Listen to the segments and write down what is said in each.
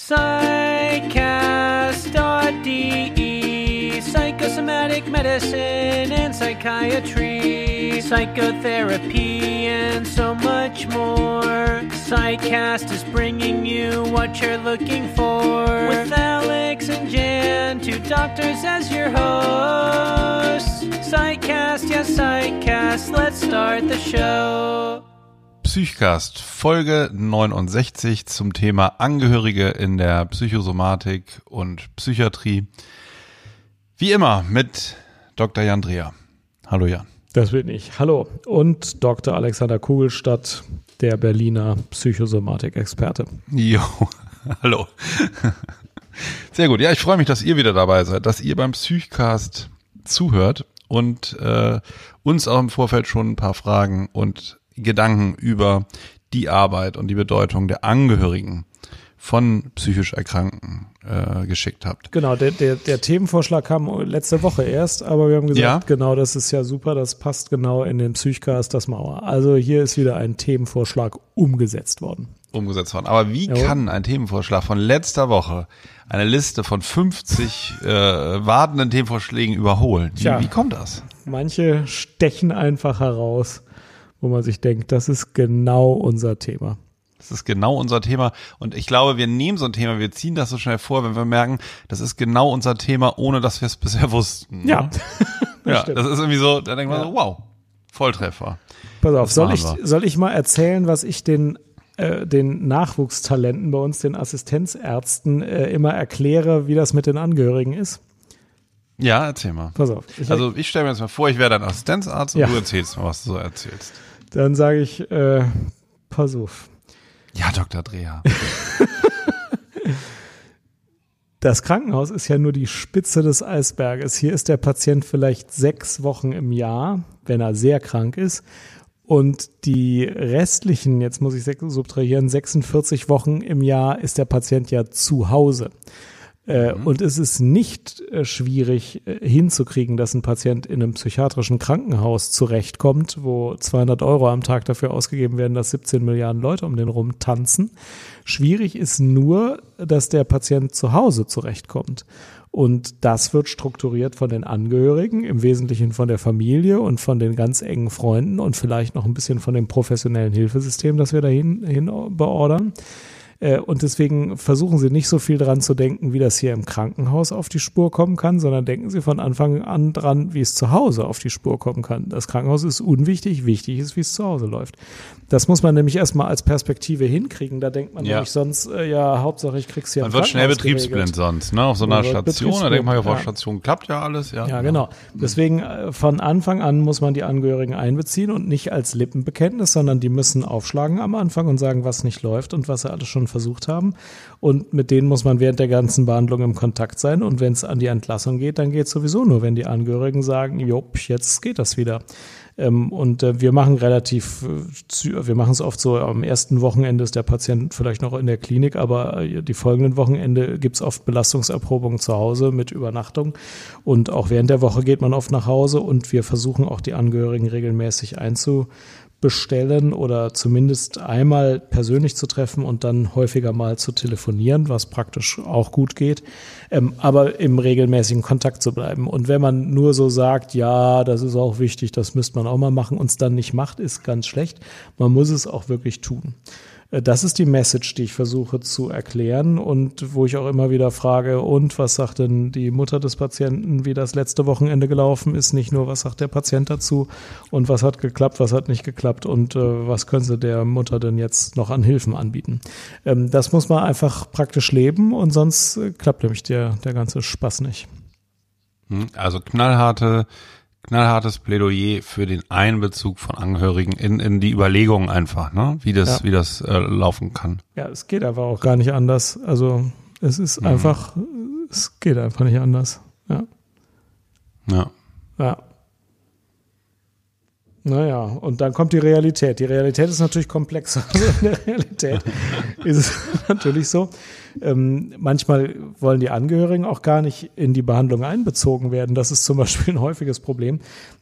Psychcast.de Psychosomatic medicine and psychiatry, psychotherapy, and so much more. Psychcast is bringing you what you're looking for. With Alex and Jan, two doctors as your hosts. Psychcast, yes, Psychcast, let's start the show. Psychcast, Folge 69 zum Thema Angehörige in der Psychosomatik und Psychiatrie. Wie immer mit Dr. Jan Dreher. Hallo Jan. Das bin ich. Hallo. Und Dr. Alexander Kugelstadt, der Berliner Psychosomatik-Experte. Jo, hallo. Sehr gut. Ja, ich freue mich, dass ihr wieder dabei seid, dass ihr beim Psychcast zuhört und äh, uns auch im Vorfeld schon ein paar Fragen und Gedanken über die Arbeit und die Bedeutung der Angehörigen von psychisch Erkrankten äh, geschickt habt. Genau, der, der, der Themenvorschlag kam letzte Woche erst, aber wir haben gesagt, Ja. genau, das ist ja super, das passt genau in den Psychcast, das Mauer. Also hier ist wieder ein Themenvorschlag umgesetzt worden. umgesetzt worden. Aber wie Jawohl. kann ein Themenvorschlag von letzter Woche eine Liste von 50 äh, wartenden Themenvorschlägen überholen? Wie, Tja. wie kommt das? Manche stechen einfach heraus, wo man sich denkt, das ist genau unser Thema. Das ist genau unser Thema. Und ich glaube, wir nehmen so ein Thema, wir ziehen das so schnell vor, wenn wir merken, das ist genau unser Thema, ohne dass wir es bisher wussten. Ja, ne? ja stimmt. das ist irgendwie so, da denkt man Ja. so, wow, Volltreffer. Pass auf, Das soll ich, soll ich mal erzählen, was ich den, äh, den Nachwuchstalenten bei uns, den Assistenzärzten, äh, immer erkläre, wie das mit den Angehörigen ist? Ja, erzähl mal. Pass auf. Ich, Also ich stelle mir jetzt mal vor, ich wäre dein Assistenzarzt und Ja. du erzählst mir, was du so erzählst. Dann sage ich, äh, pass auf. Ja, Dr. Dreher. Das Krankenhaus ist ja nur die Spitze des Eisberges. Hier ist der Patient vielleicht sechs Wochen im Jahr, wenn er sehr krank ist. Und die restlichen, jetzt muss ich subtrahieren, 46 Wochen im Jahr ist der Patient ja zu Hause. Äh, Und es ist nicht äh, schwierig äh, hinzukriegen, dass ein Patient in einem psychiatrischen Krankenhaus zurechtkommt, wo 200 Euro am Tag dafür ausgegeben werden, dass 17 Milliarden Leute um den rum tanzen. Schwierig ist nur, dass der Patient zu Hause zurechtkommt. Und das wird strukturiert von den Angehörigen, im Wesentlichen von der Familie und von den ganz engen Freunden und vielleicht noch ein bisschen von dem professionellen Hilfesystem, das wir dahin hin beordern. Äh, Und deswegen versuchen Sie nicht so viel dran zu denken, wie das hier im Krankenhaus auf die Spur kommen kann, sondern denken Sie von Anfang an dran, wie es zu Hause auf die Spur kommen kann. Das Krankenhaus ist unwichtig, wichtig ist, wie es zu Hause läuft. Das muss man nämlich erstmal als Perspektive hinkriegen. Da denkt man Ja. nämlich sonst, äh, ja, Hauptsache ich krieg's hier Man wird schnell betriebsblind sonst, ne? Auf so einer Station, da denkt man ja, auf der. Station klappt ja alles, ja. Ja, genau. Deswegen äh, von Anfang an muss man die Angehörigen einbeziehen und nicht als Lippenbekenntnis, sondern die müssen aufschlagen am Anfang und sagen, was nicht läuft und was sie alles schon versucht haben. Und mit denen muss man während der ganzen Behandlung im Kontakt sein. Und wenn es an die Entlassung geht, dann geht es sowieso nur, wenn die Angehörigen sagen, jupp, jetzt geht das wieder. Ähm, und äh, wir machen relativ, äh, wir machen es oft so, am ersten Wochenende ist der Patient vielleicht noch in der Klinik, aber äh, die folgenden Wochenende gibt es oft Belastungserprobungen zu Hause mit Übernachtung. Und auch während der Woche geht man oft nach Hause und wir versuchen auch die Angehörigen regelmäßig einzubestellen oder zumindest einmal persönlich zu treffen und dann häufiger mal zu telefonieren, was praktisch auch gut geht, ähm, aber im regelmäßigen Kontakt zu bleiben. Und wenn man nur so sagt, ja, das ist auch wichtig, das müsste man auch mal machen, uns dann nicht macht, ist ganz schlecht. Man muss es auch wirklich tun. Äh, Das ist die Message, die ich versuche zu erklären und wo ich auch immer wieder frage, und was sagt denn die Mutter des Patienten, wie das letzte Wochenende gelaufen ist? Nicht nur, was sagt der Patient dazu und was hat geklappt, was hat nicht geklappt und äh, was können sie der Mutter denn jetzt noch an Hilfen anbieten? Ähm, das muss man einfach praktisch leben und sonst äh, klappt nämlich der, der ganze Spaß nicht. Hm, Also knallharte, knallhartes Plädoyer für den Einbezug von Angehörigen in, in die Überlegungen einfach, ne? Wie das, Ja. wie das äh, laufen kann. Ja, es geht einfach auch gar nicht anders. Also es ist einfach, es geht einfach nicht anders. Ja. Ja. Ja. Naja, und dann kommt die Realität. Die Realität ist natürlich komplexer. Also in der Realität ist es natürlich so. Ähm, manchmal wollen die Angehörigen auch gar nicht in die Behandlung einbezogen werden. Das ist zum Beispiel ein häufiges Problem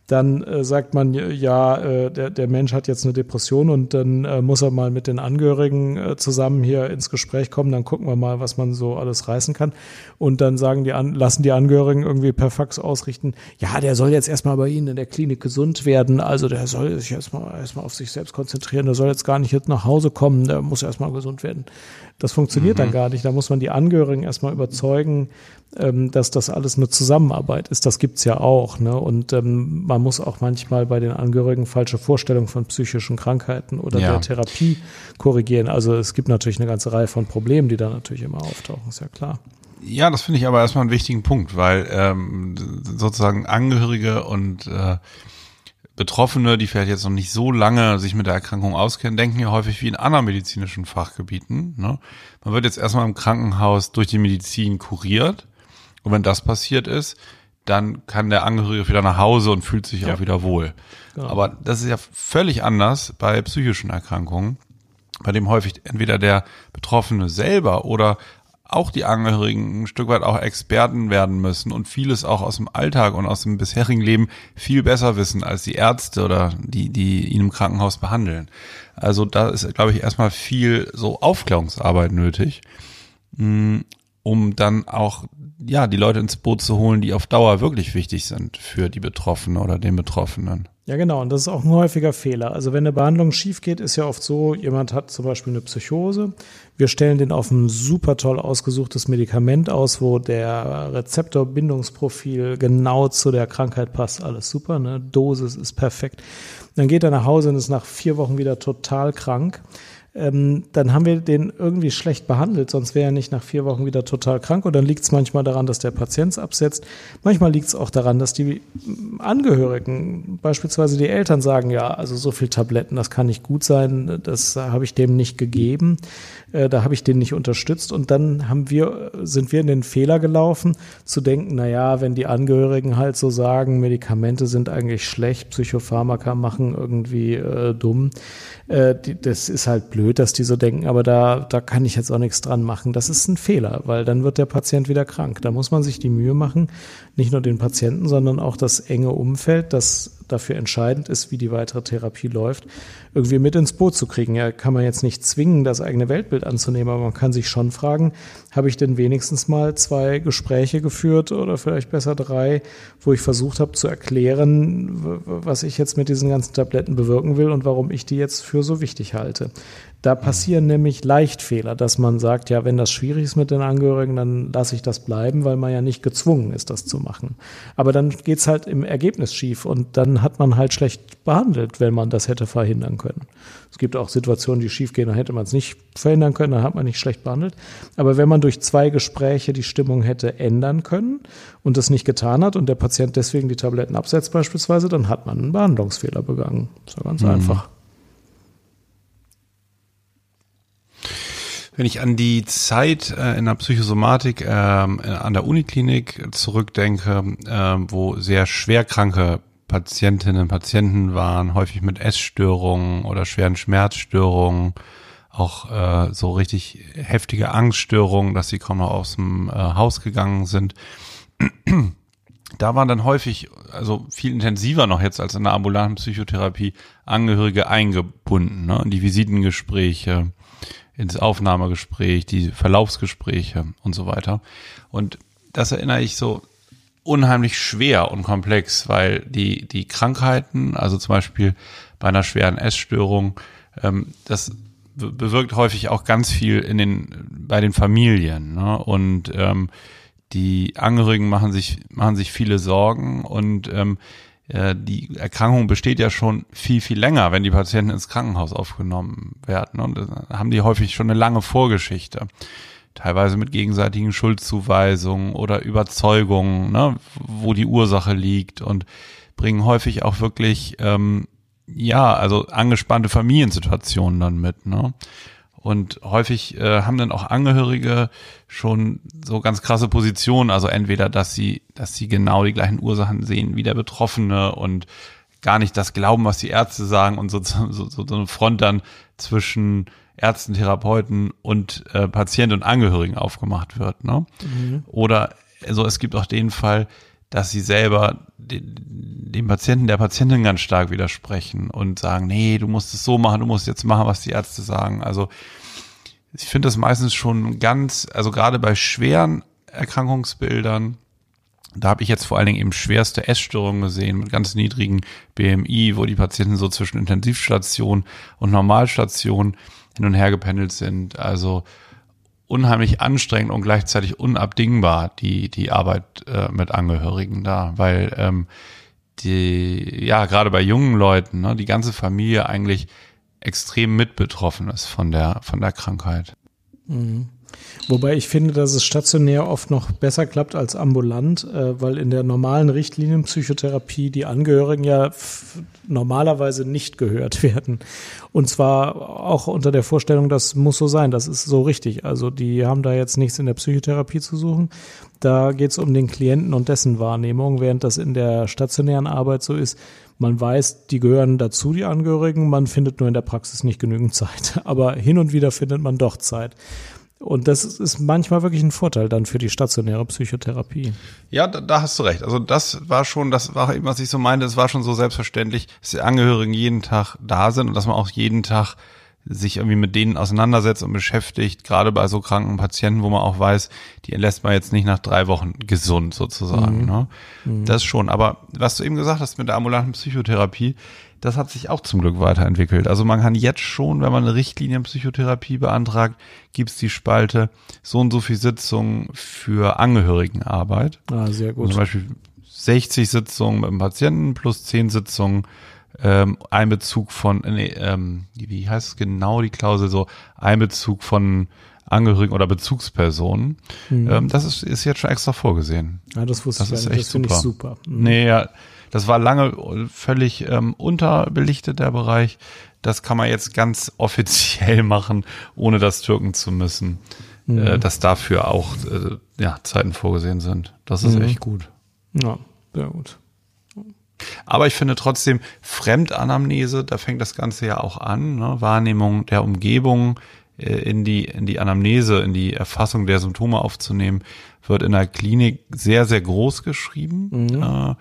dann äh, sagt man, ja, äh, der, der Mensch hat jetzt eine Depression und dann äh, muss er mal mit den Angehörigen äh, zusammen hier ins Gespräch kommen, dann gucken wir mal, was man so alles reißen kann. Und dann sagen die an, lassen die Angehörigen irgendwie per Fax ausrichten, ja, der soll jetzt erstmal bei Ihnen in der Klinik gesund werden, also der soll sich erstmal erstmal auf sich selbst konzentrieren, der soll jetzt gar nicht jetzt nach Hause kommen, der muss erstmal gesund werden. Das funktioniert mhm. dann gar nicht. Da muss man die Angehörigen erstmal überzeugen, ähm, dass das alles eine Zusammenarbeit ist. Das gibt's ja auch. Ne? Und ähm, man muss auch manchmal bei den Angehörigen falsche Vorstellungen von psychischen Krankheiten oder ja. der Therapie korrigieren. Also es gibt natürlich eine ganze Reihe von Problemen, die da natürlich immer auftauchen, ist ja klar. Ja, das finde ich aber erstmal einen wichtigen Punkt, weil ähm, sozusagen Angehörige und äh, Betroffene, die vielleicht jetzt noch nicht so lange sich mit der Erkrankung auskennen, denken ja häufig wie in anderen medizinischen Fachgebieten. Ne? Man wird jetzt erstmal im Krankenhaus durch die Medizin kuriert und wenn das passiert ist, dann kann der Angehörige wieder nach Hause und fühlt sich ja. auch wieder wohl. Genau. Aber das ist ja völlig anders bei psychischen Erkrankungen, bei dem häufig entweder der Betroffene selber oder auch die Angehörigen ein Stück weit auch Experten werden müssen und vieles auch aus dem Alltag und aus dem bisherigen Leben viel besser wissen als die Ärzte oder die, die ihn im Krankenhaus behandeln. Also da ist, glaube ich, erstmal viel so Aufklärungsarbeit nötig, mm, um dann auch ja, die Leute ins Boot zu holen, die auf Dauer wirklich wichtig sind für die Betroffenen oder den Betroffenen. Ja, genau. Und das ist auch ein häufiger Fehler. Also wenn eine Behandlung schief geht, ist ja oft so, jemand hat zum Beispiel eine Psychose. Wir stellen den auf ein super toll ausgesuchtes Medikament aus, wo der Rezeptorbindungsprofil genau zu der Krankheit passt. Alles super, ne? Dosis ist perfekt. Dann geht er nach Hause und ist nach vier Wochen wieder total krank ähm, dann haben wir den irgendwie schlecht behandelt, sonst wäre er nicht nach vier Wochen wieder total krank. Und dann liegt es manchmal daran, dass der Patient absetzt. Manchmal liegt es auch daran, dass die Angehörigen, beispielsweise die Eltern, sagen, ja, also so viel Tabletten, das kann nicht gut sein, das habe ich dem nicht gegeben, äh, da habe ich den nicht unterstützt. Und dann haben wir, sind wir in den Fehler gelaufen, zu denken, na ja, wenn die Angehörigen halt so sagen, Medikamente sind eigentlich schlecht, Psychopharmaka machen irgendwie äh, dumm, äh, die, das ist halt blöd, dass die so denken, aber da, da kann ich jetzt auch nichts dran machen. Das ist ein Fehler, weil dann wird der Patient wieder krank. Da muss man sich die Mühe machen, nicht nur den Patienten, sondern auch das enge Umfeld, das dafür entscheidend ist, wie die weitere Therapie läuft, irgendwie mit ins Boot zu kriegen. Ja, kann man jetzt nicht zwingen, das eigene Weltbild anzunehmen, aber man kann sich schon fragen, habe ich denn wenigstens mal zwei Gespräche geführt oder vielleicht besser drei, wo ich versucht habe zu erklären, was ich jetzt mit diesen ganzen Tabletten bewirken will und warum ich die jetzt für so wichtig halte. Da passieren nämlich Leichtfehler, dass man sagt, ja, wenn das schwierig ist mit den Angehörigen, dann lasse ich das bleiben, weil man ja nicht gezwungen ist, das zu machen. Aber dann geht's halt im Ergebnis schief und dann hat man halt schlecht behandelt, wenn man das hätte verhindern können. Es gibt auch Situationen, die schief gehen, dann hätte man es nicht verhindern können, dann hat man nicht schlecht behandelt. Aber wenn man durch zwei Gespräche die Stimmung hätte ändern können und das nicht getan hat und der Patient deswegen die Tabletten absetzt beispielsweise, dann hat man einen Behandlungsfehler begangen. Das ist ja ganz mhm. einfach. Wenn ich an die Zeit äh, in der Psychosomatik ähm, an der Uniklinik zurückdenke, äh, wo sehr schwerkranke Patientinnen und Patienten waren, häufig mit Essstörungen oder schweren Schmerzstörungen, auch äh, so richtig heftige Angststörungen, dass sie kaum noch aus dem äh, Haus gegangen sind. Da waren dann häufig, also viel intensiver noch jetzt als in der ambulanten Psychotherapie, Angehörige eingebunden, ne? die Visitengespräche, ins Aufnahmegespräch, die Verlaufsgespräche und so weiter. Und das erinnere ich so unheimlich schwer und komplex, weil die, die Krankheiten, also zum Beispiel bei einer schweren Essstörung, ähm, das bewirkt häufig auch ganz viel in den, bei den Familien. Ne? Und ähm, die Angehörigen machen sich, machen sich viele Sorgen und ähm, äh, die Erkrankung besteht ja schon viel, viel länger, wenn die Patienten ins Krankenhaus aufgenommen werden. Und haben die häufig schon eine lange Vorgeschichte. Teilweise mit gegenseitigen Schuldzuweisungen oder Überzeugungen, ne, wo die Ursache liegt und bringen häufig auch wirklich, ähm, ja, also angespannte Familiensituationen dann mit. Ne? Und häufig äh, haben dann auch Angehörige schon so ganz krasse Positionen. Also entweder, dass sie, dass sie genau die gleichen Ursachen sehen wie der Betroffene und gar nicht das glauben, was die Ärzte sagen und so, so, so eine Front dann zwischen Ärzten, Therapeuten und äh, Patienten und Angehörigen aufgemacht wird. Ne? Mhm. Oder also es gibt auch den Fall, dass sie selber dem Patienten, der Patientin ganz stark widersprechen und sagen, nee, du musst es so machen, du musst jetzt machen, was die Ärzte sagen. Also ich finde das meistens schon ganz, also gerade bei schweren Erkrankungsbildern, da habe ich jetzt vor allen Dingen eben schwerste Essstörungen gesehen mit ganz niedrigen BMI, wo die Patienten so zwischen Intensivstation und Normalstation hin und her gependelt sind. Also unheimlich anstrengend und gleichzeitig unabdingbar die die Arbeit äh, mit Angehörigen da, weil ähm, die ja gerade bei jungen Leuten ne, die ganze Familie eigentlich extrem mit betroffen ist von der von der Krankheit. Mhm. Wobei ich finde, dass es stationär oft noch besser klappt als ambulant, äh, weil in der normalen Richtlinienpsychotherapie die Angehörigen ja normalerweise nicht gehört werden. Und zwar auch unter der Vorstellung, das muss so sein, das ist so richtig. Also die haben da jetzt nichts in der Psychotherapie zu suchen. Da geht es um den Klienten und dessen Wahrnehmung, während das in der stationären Arbeit so ist, man weiß, die gehören dazu, die Angehörigen, man findet nur in der Praxis nicht genügend Zeit. Aber hin und wieder findet man doch Zeit. Und das ist manchmal wirklich ein Vorteil dann für die stationäre Psychotherapie. Ja, da, da, hast du recht. Also das war schon, das war eben, was ich so meinte, es war schon so selbstverständlich, dass die Angehörigen jeden Tag da sind und dass man auch jeden Tag sich irgendwie mit denen auseinandersetzt und beschäftigt, gerade bei so kranken Patienten, wo man auch weiß, die lässt man jetzt nicht nach drei Wochen gesund sozusagen. Mhm. Ne? Mhm. Das schon. Aber was du eben gesagt hast mit der ambulanten Psychotherapie, das hat sich auch zum Glück weiterentwickelt. Also man kann jetzt schon, wenn man eine Richtlinienpsychotherapie beantragt, gibt es die Spalte so und so viel Sitzungen für Angehörigenarbeit. Ah, sehr gut. Also zum Beispiel 60 Sitzungen mit dem Patienten plus 10 Sitzungen ähm, Einbezug von, nee, ähm, wie heißt es genau die Klausel so, Einbezug von Angehörigen oder Bezugspersonen. Mhm. Ähm, das ist, ist jetzt schon extra vorgesehen. Ja, das wusste das ich ist echt das super. Ich super. Mhm. Nee, ja, das war lange völlig ähm, unterbelichtet, der Bereich. Das kann man jetzt ganz offiziell machen, ohne das türken zu müssen. Mhm. Äh, dass dafür auch äh, ja, Zeiten vorgesehen sind. Das ist mhm. echt gut. Ja, sehr gut. Aber ich finde trotzdem Fremdanamnese, da fängt das Ganze ja auch an, ne? Wahrnehmung der Umgebung äh, in die in die Anamnese, in die Erfassung der Symptome aufzunehmen, wird in der Klinik sehr sehr groß geschrieben. Mhm. Äh,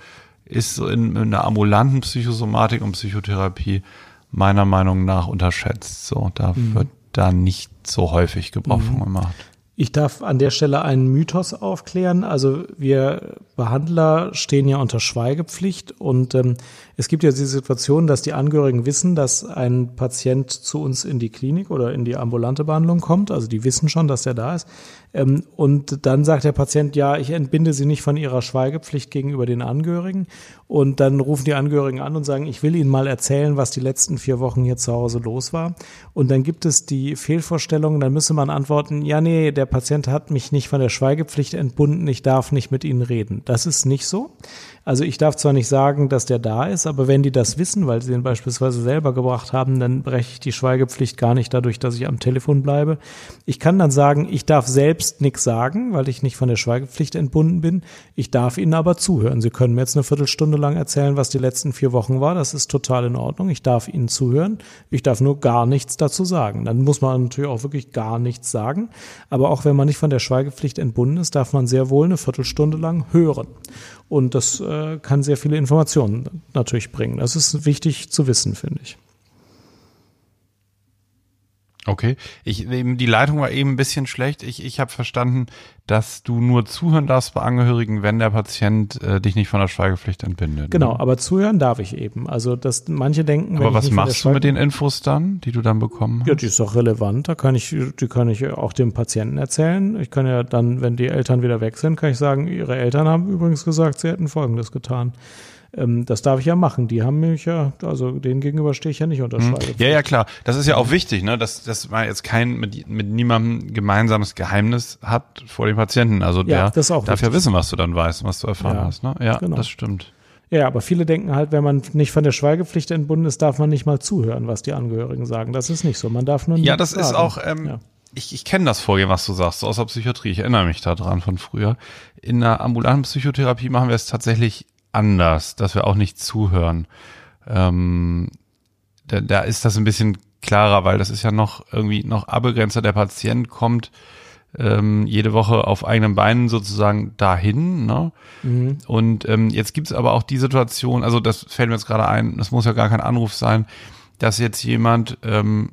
ist so in, in der ambulanten Psychosomatik und Psychotherapie meiner Meinung nach unterschätzt. So, da mhm. wird da nicht so häufig Gebrauch mhm. gemacht. Ich darf an der Stelle einen Mythos aufklären. Also wir Behandler stehen ja unter Schweigepflicht und ähm, es gibt ja die Situation, dass die Angehörigen wissen, dass ein Patient zu uns in die Klinik oder in die ambulante Behandlung kommt. Also die wissen schon, dass er da ist. Ähm, und dann sagt der Patient, ja, ich entbinde Sie nicht von Ihrer Schweigepflicht gegenüber den Angehörigen. Und dann rufen die Angehörigen an und sagen, ich will Ihnen mal erzählen, was die letzten vier Wochen hier zu Hause los war. Und dann gibt es die Fehlvorstellung, dann müsse man antworten, ja, nee, der Patient hat mich nicht von der Schweigepflicht entbunden, ich darf nicht mit Ihnen reden. Das ist nicht so. Also ich darf zwar nicht sagen, dass der da ist, aber wenn die das wissen, weil sie ihn beispielsweise selber gebracht haben, dann breche ich die Schweigepflicht gar nicht dadurch, dass ich am Telefon bleibe. Ich kann dann sagen, ich darf selbst nichts sagen, weil ich nicht von der Schweigepflicht entbunden bin. Ich darf Ihnen aber zuhören. Sie können mir jetzt eine Viertelstunde lang erzählen, was die letzten vier Wochen war. Das ist total in Ordnung. Ich darf Ihnen zuhören. Ich darf nur gar nichts dazu sagen. Dann muss man natürlich auch wirklich gar nichts sagen. Aber auch wenn man nicht von der Schweigepflicht entbunden ist, darf man sehr wohl eine Viertelstunde lang hören. Und das äh, kann sehr viele Informationen natürlich bringen. Das ist wichtig zu wissen, finde ich. Okay, ich, eben die Leitung war eben ein bisschen schlecht. Ich, ich habe verstanden, dass du nur zuhören darfst bei Angehörigen, wenn der Patient äh, dich nicht von der Schweigepflicht entbindet. Genau, ne? aber zuhören darf ich eben. Also, dass manche denken. Aber was machst du mit den Infos dann, die du dann bekommen hast? Ja, die ist doch relevant. Da kann ich, die kann ich auch dem Patienten erzählen. Ich kann ja dann, wenn die Eltern wieder weg sind, kann ich sagen, ihre Eltern haben übrigens gesagt, sie hätten Folgendes getan. Ähm, das darf ich ja machen. Die haben mich ja, also denen gegenüber stehe ich ja nicht unter Schweigepflicht. Mhm. Ja, ja, klar. Das ist ja auch wichtig, ne, dass, dass man jetzt kein, mit, mit niemandem gemeinsames Geheimnis hat vor dem Patienten. Also ja, der darf wichtig. ja wissen, was du dann weißt, was du erfahren ja, hast. Ne? Ja, genau. das stimmt. Ja, aber viele denken halt, wenn man nicht von der Schweigepflicht entbunden ist, darf man nicht mal zuhören, was die Angehörigen sagen. Das ist nicht so. Man darf nur Ja, das sagen. ist auch, ähm, ja. ich, ich kenne das Vorgehen, was du sagst, so aus der Psychiatrie. Ich erinnere mich daran von früher. In der ambulanten Psychotherapie machen wir es tatsächlich anders, dass wir auch nicht zuhören. ähm, da, da ist das ein bisschen klarer, weil das ist ja noch irgendwie noch abgegrenzt. Der Patient kommt ähm, jede Woche auf eigenen Beinen sozusagen dahin. Ne? Mhm. Und ähm, jetzt gibt es aber auch die Situation, also das fällt mir jetzt gerade ein, das muss ja gar kein Anruf sein, dass jetzt jemand ähm,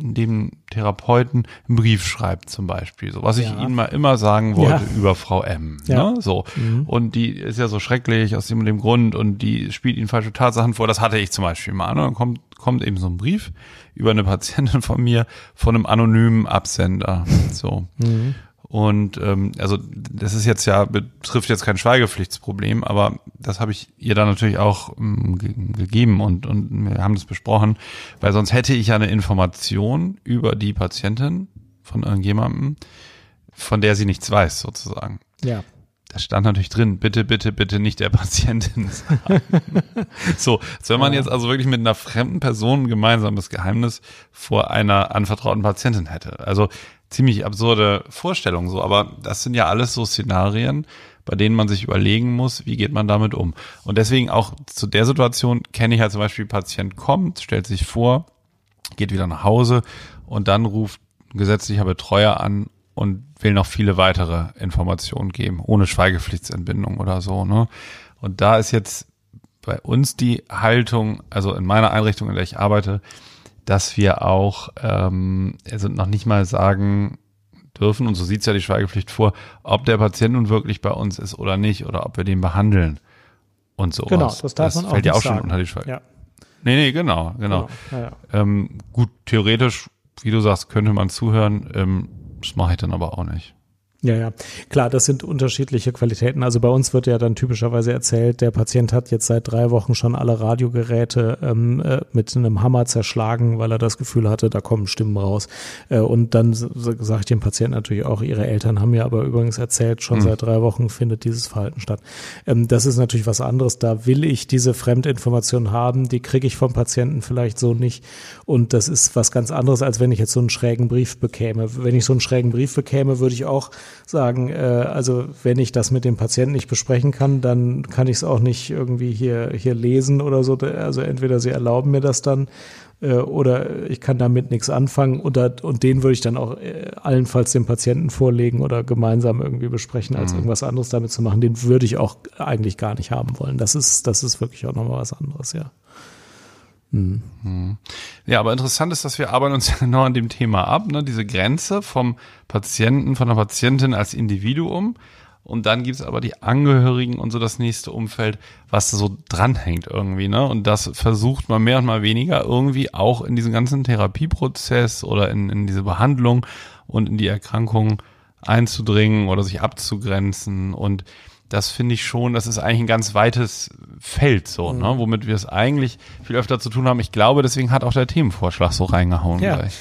dem Therapeuten einen Brief schreibt zum Beispiel, so was ja. ich Ihnen mal immer sagen wollte ja. über Frau M. Ja. Ne? So mhm. und die ist ja so schrecklich aus dem und dem Grund und die spielt Ihnen falsche Tatsachen vor. Das hatte ich zum Beispiel mal. Ne? Dann kommt kommt eben so ein Brief über eine Patientin von mir von einem anonymen Absender. So. Mhm. Und ähm, also das ist jetzt ja, betrifft jetzt kein Schweigepflichtsproblem, aber das habe ich ihr dann natürlich auch ähm, ge gegeben und, und wir haben das besprochen, weil sonst hätte ich ja eine Information über die Patientin von irgendjemandem, von der sie nichts weiß, sozusagen. Ja. Da stand natürlich drin, bitte, bitte, bitte nicht der Patientin sagen. so, als wenn man ja. jetzt also wirklich mit einer fremden Person ein gemeinsames Geheimnis vor einer anvertrauten Patientin hätte. Also ziemlich absurde Vorstellung so, aber das sind ja alles so Szenarien, bei denen man sich überlegen muss, wie geht man damit um. Und deswegen auch zu der Situation kenne ich halt zum Beispiel, Patient kommt, stellt sich vor, geht wieder nach Hause und dann ruft ein gesetzlicher Betreuer an und will noch viele weitere Informationen geben, ohne Schweigepflichtsentbindung oder so. Ne? Und da ist jetzt bei uns die Haltung, also in meiner Einrichtung, in der ich arbeite, dass wir auch ähm, also noch nicht mal sagen dürfen, und so sieht's ja die Schweigepflicht vor, ob der Patient nun wirklich bei uns ist oder nicht, oder ob wir den behandeln und so. Genau, das darf das man auch fällt ja auch sagen. schon unter die Schweigepflicht. Ja. Nee, nee, genau, genau. genau. Ja, ja. Ähm, gut, theoretisch, wie du sagst, könnte man zuhören. Ähm, das mache ich dann aber auch nicht. Ja, ja, klar, das sind unterschiedliche Qualitäten. Also bei uns wird ja dann typischerweise erzählt, der Patient hat jetzt seit drei Wochen schon alle Radiogeräte ähm, äh, mit einem Hammer zerschlagen, weil er das Gefühl hatte, da kommen Stimmen raus. Äh, und dann sage ich dem Patienten natürlich auch, ihre Eltern haben mir aber übrigens erzählt, schon mhm. seit drei Wochen findet dieses Verhalten statt. Ähm, das ist natürlich was anderes. Da will ich diese Fremdinformation haben, die kriege ich vom Patienten vielleicht so nicht. Und das ist was ganz anderes, als wenn ich jetzt so einen schrägen Brief bekäme. Wenn ich so einen schrägen Brief bekäme, würde ich auch sagen, äh, also wenn ich das mit dem Patienten nicht besprechen kann, dann kann ich es auch nicht irgendwie hier, hier lesen oder so. Also entweder sie erlauben mir das dann äh, oder ich kann damit nichts anfangen oder, und den würde ich dann auch äh, allenfalls dem Patienten vorlegen oder gemeinsam irgendwie besprechen, als mhm. irgendwas anderes damit zu machen. Den würde ich auch eigentlich gar nicht haben wollen. Das ist, das ist wirklich auch nochmal was anderes, ja. Mhm. Ja, aber interessant ist, dass wir arbeiten uns ja genau an dem Thema ab, ne? diese Grenze vom Patienten, von der Patientin als Individuum. Und dann gibt's aber die Angehörigen und so das nächste Umfeld, was so dranhängt irgendwie, ne? Und das versucht man mehr und mal weniger irgendwie auch in diesen ganzen Therapieprozess oder in, in diese Behandlung und in die Erkrankung einzudringen oder sich abzugrenzen. Und das finde ich schon, das ist eigentlich ein ganz weites Feld, so, mhm. ne, womit wir es eigentlich viel öfter zu tun haben. Ich glaube, deswegen hat auch der Themenvorschlag so reingehauen ja. gleich.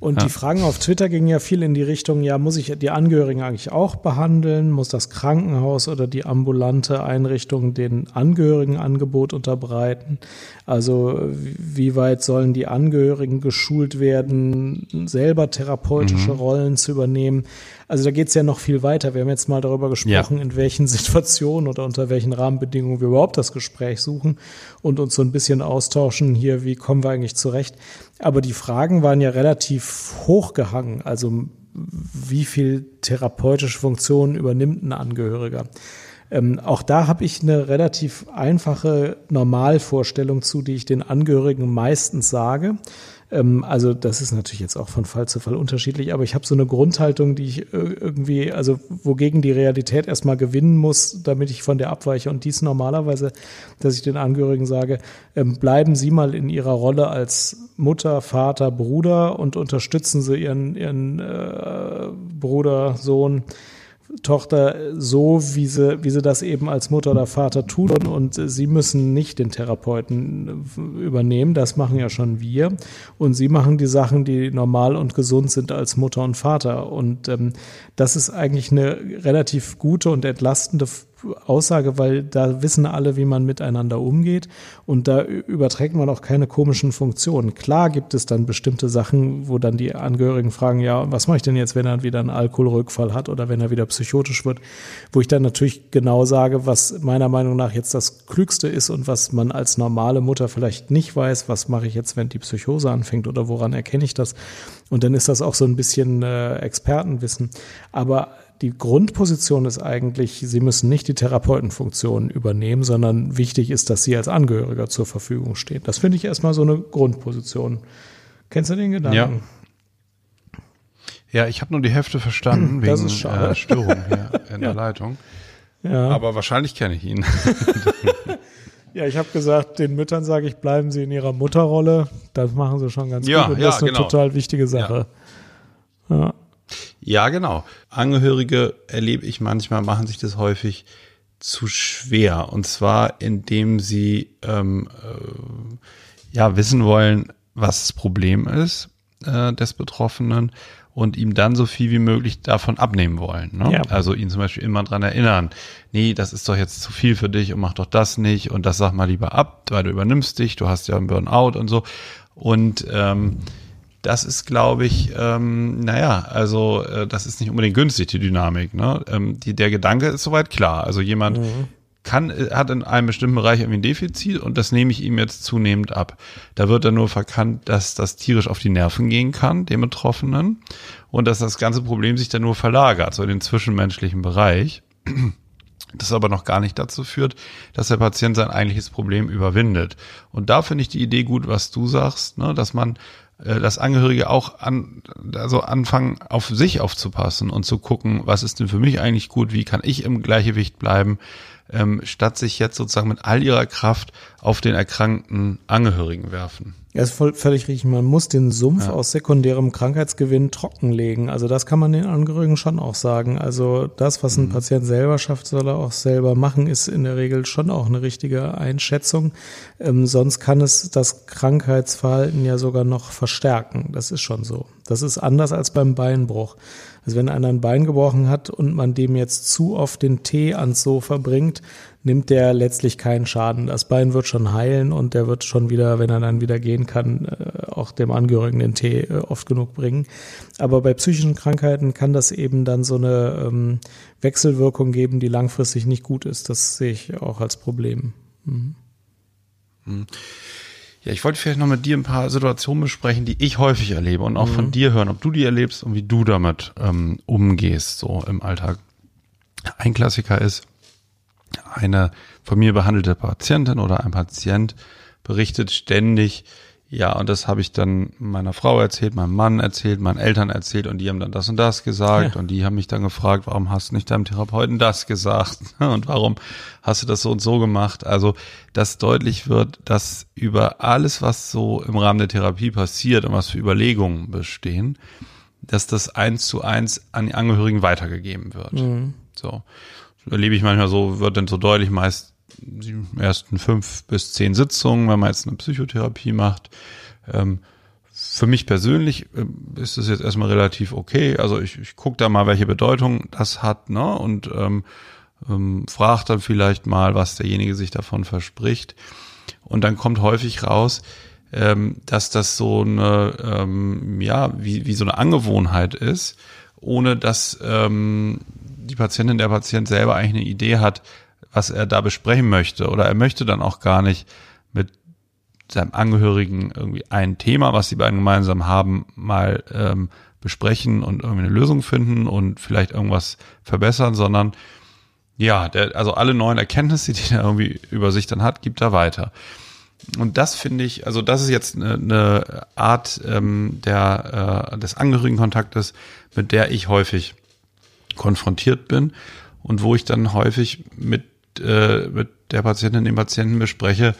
Und ja. die Fragen auf Twitter gingen ja viel in die Richtung, ja, muss ich die Angehörigen eigentlich auch behandeln? Muss das Krankenhaus oder die ambulante Einrichtung den Angehörigen Angebot unterbreiten? Also wie weit sollen die Angehörigen geschult werden, selber therapeutische mhm. Rollen zu übernehmen? Also da geht es ja noch viel weiter. Wir haben jetzt mal darüber gesprochen, ja. in welchen Situationen oder unter welchen Rahmenbedingungen wir überhaupt das Gespräch suchen und uns so ein bisschen austauschen hier, wie kommen wir eigentlich zurecht. Aber die Fragen waren ja relativ hochgehangen. Also wie viel therapeutische Funktionen übernimmt ein Angehöriger? Ähm, auch da habe ich eine relativ einfache Normalvorstellung zu, die ich den Angehörigen meistens sage. Ähm, also das ist natürlich jetzt auch von Fall zu Fall unterschiedlich, aber ich habe so eine Grundhaltung, die ich irgendwie, also wogegen die Realität erstmal gewinnen muss, damit ich von der abweiche. Und dies normalerweise, dass ich den Angehörigen sage, ähm, bleiben Sie mal in Ihrer Rolle als Mutter, Vater, Bruder und unterstützen Sie Ihren, Ihren äh, Bruder, Sohn Tochter so, wie sie, wie sie das eben als Mutter oder Vater tun. Und sie müssen nicht den Therapeuten übernehmen, das machen ja schon wir. Und sie machen die Sachen, die normal und gesund sind als Mutter und Vater. Und ähm, das ist eigentlich eine relativ gute und entlastende Aussage, weil da wissen alle, wie man miteinander umgeht und da überträgt man auch keine komischen Funktionen. Klar gibt es dann bestimmte Sachen, wo dann die Angehörigen fragen, ja, was mache ich denn jetzt, wenn er wieder einen Alkoholrückfall hat oder wenn er wieder psychotisch wird, wo ich dann natürlich genau sage, was meiner Meinung nach jetzt das Klügste ist und was man als normale Mutter vielleicht nicht weiß, was mache ich jetzt, wenn die Psychose anfängt oder woran erkenne ich das? Und dann ist das auch so ein bisschen äh, Expertenwissen. Aber die Grundposition ist eigentlich, Sie müssen nicht die Therapeutenfunktion übernehmen, sondern wichtig ist, dass Sie als Angehöriger zur Verfügung stehen. Das finde ich erstmal so eine Grundposition. Kennst du den Gedanken? Ja. Ja, ich habe nur die Hälfte verstanden Das wegen äh, Störung hier in Ja. der Leitung. Ja, Aber wahrscheinlich kenne ich ihn. ja ich habe gesagt, den Müttern sage ich, bleiben Sie in Ihrer Mutterrolle. Das machen Sie schon ganz Ja, gut. Und ja, das ist eine genau. total wichtige Sache. Ja. Ja, genau. Angehörige erlebe ich manchmal, machen sich das häufig zu schwer. Und zwar, indem sie ähm, äh, ja wissen wollen, was das Problem ist äh, des Betroffenen und ihm dann so viel wie möglich davon abnehmen wollen. Ne? Ja. Also ihn zum Beispiel immer dran erinnern, nee, das ist doch jetzt zu viel für dich und mach doch das nicht und das sag mal lieber ab, weil du übernimmst dich, du hast ja einen Burnout und so. Und ähm, das ist, glaube ich, ähm, naja, also äh, das ist nicht unbedingt günstig, die Dynamik. Ne? Ähm, die, der Gedanke ist soweit klar. Also jemand kann, äh, hat in einem bestimmten Bereich irgendwie ein Defizit und das nehme ich ihm jetzt zunehmend ab. Da wird dann nur verkannt, dass das tierisch auf die Nerven gehen kann, dem Betroffenen, und dass das ganze Problem sich dann nur verlagert, so in den zwischenmenschlichen Bereich. Das aber noch gar nicht dazu führt, dass der Patient sein eigentliches Problem überwindet. Und da finde ich die Idee gut, was du sagst, ne, dass man, dass Angehörige auch an, also anfangen, auf sich aufzupassen und zu gucken, was ist denn für mich eigentlich gut, wie kann ich im Gleichgewicht bleiben, ähm, statt sich jetzt sozusagen mit all ihrer Kraft auf den erkrankten Angehörigen werfen. Ja, ist voll, völlig richtig. Man muss den Sumpf Ja. aus sekundärem Krankheitsgewinn trockenlegen. Also das kann man den Angehörigen schon auch sagen. Also das, was ein Mhm. Patient selber schafft, soll er auch selber machen, ist in der Regel schon auch eine richtige Einschätzung. Ähm, sonst kann es das Krankheitsverhalten ja sogar noch verstärken. Das ist schon so. Das ist anders als beim Beinbruch. Also wenn einer ein Bein gebrochen hat und man dem jetzt zu oft den Tee ans Sofa bringt, nimmt der letztlich keinen Schaden. Das Bein wird schon heilen und der wird schon wieder, wenn er dann wieder gehen kann, äh, auch dem Angehörigen den Tee äh, oft genug bringen. Aber bei psychischen Krankheiten kann das eben dann so eine ähm, Wechselwirkung geben, die langfristig nicht gut ist. Das sehe ich auch als Problem. Ja, ich wollte vielleicht noch mit dir ein paar Situationen besprechen, die ich häufig erlebe und auch von dir hören, ob du die erlebst und wie du damit ähm, umgehst, so im Alltag. Ein Klassiker ist, eine von mir behandelte Patientin oder ein Patient berichtet ständig, ja, und das habe ich dann meiner Frau erzählt, meinem Mann erzählt, meinen Eltern erzählt und die haben dann das und das gesagt Ja. und die haben mich dann gefragt, warum hast du nicht deinem Therapeuten das gesagt und warum hast du das so und so gemacht? Also, dass deutlich wird, dass über alles, was so im Rahmen der Therapie passiert und was für Überlegungen bestehen, dass das eins zu eins an die Angehörigen weitergegeben wird. So. Erlebe ich manchmal so, wird dann so deutlich meist die ersten fünf bis zehn Sitzungen, wenn man jetzt eine Psychotherapie macht. Ähm, für mich persönlich ähm, ist es jetzt erstmal relativ okay. Also ich, ich gucke da mal, welche Bedeutung das hat, ne? Und ähm, ähm, frage dann vielleicht mal, was derjenige sich davon verspricht. Und dann kommt häufig raus, ähm, dass das so eine, ähm, ja, wie, wie so eine Angewohnheit ist, ohne dass ähm, die Patientin, der Patient selber eigentlich eine Idee hat, was er da besprechen möchte. Oder er möchte dann auch gar nicht mit seinem Angehörigen irgendwie ein Thema, was die beiden gemeinsam haben, mal ähm, besprechen und irgendwie eine Lösung finden und vielleicht irgendwas verbessern, sondern ja, der, also alle neuen Erkenntnisse, die er irgendwie über sich dann hat, gibt er weiter. Und das finde ich, also das ist jetzt eine, eine Art ähm, der, äh, des Angehörigenkontaktes, mit der ich häufig konfrontiert bin und wo ich dann häufig mit, äh, mit der Patientin, dem Patienten bespreche,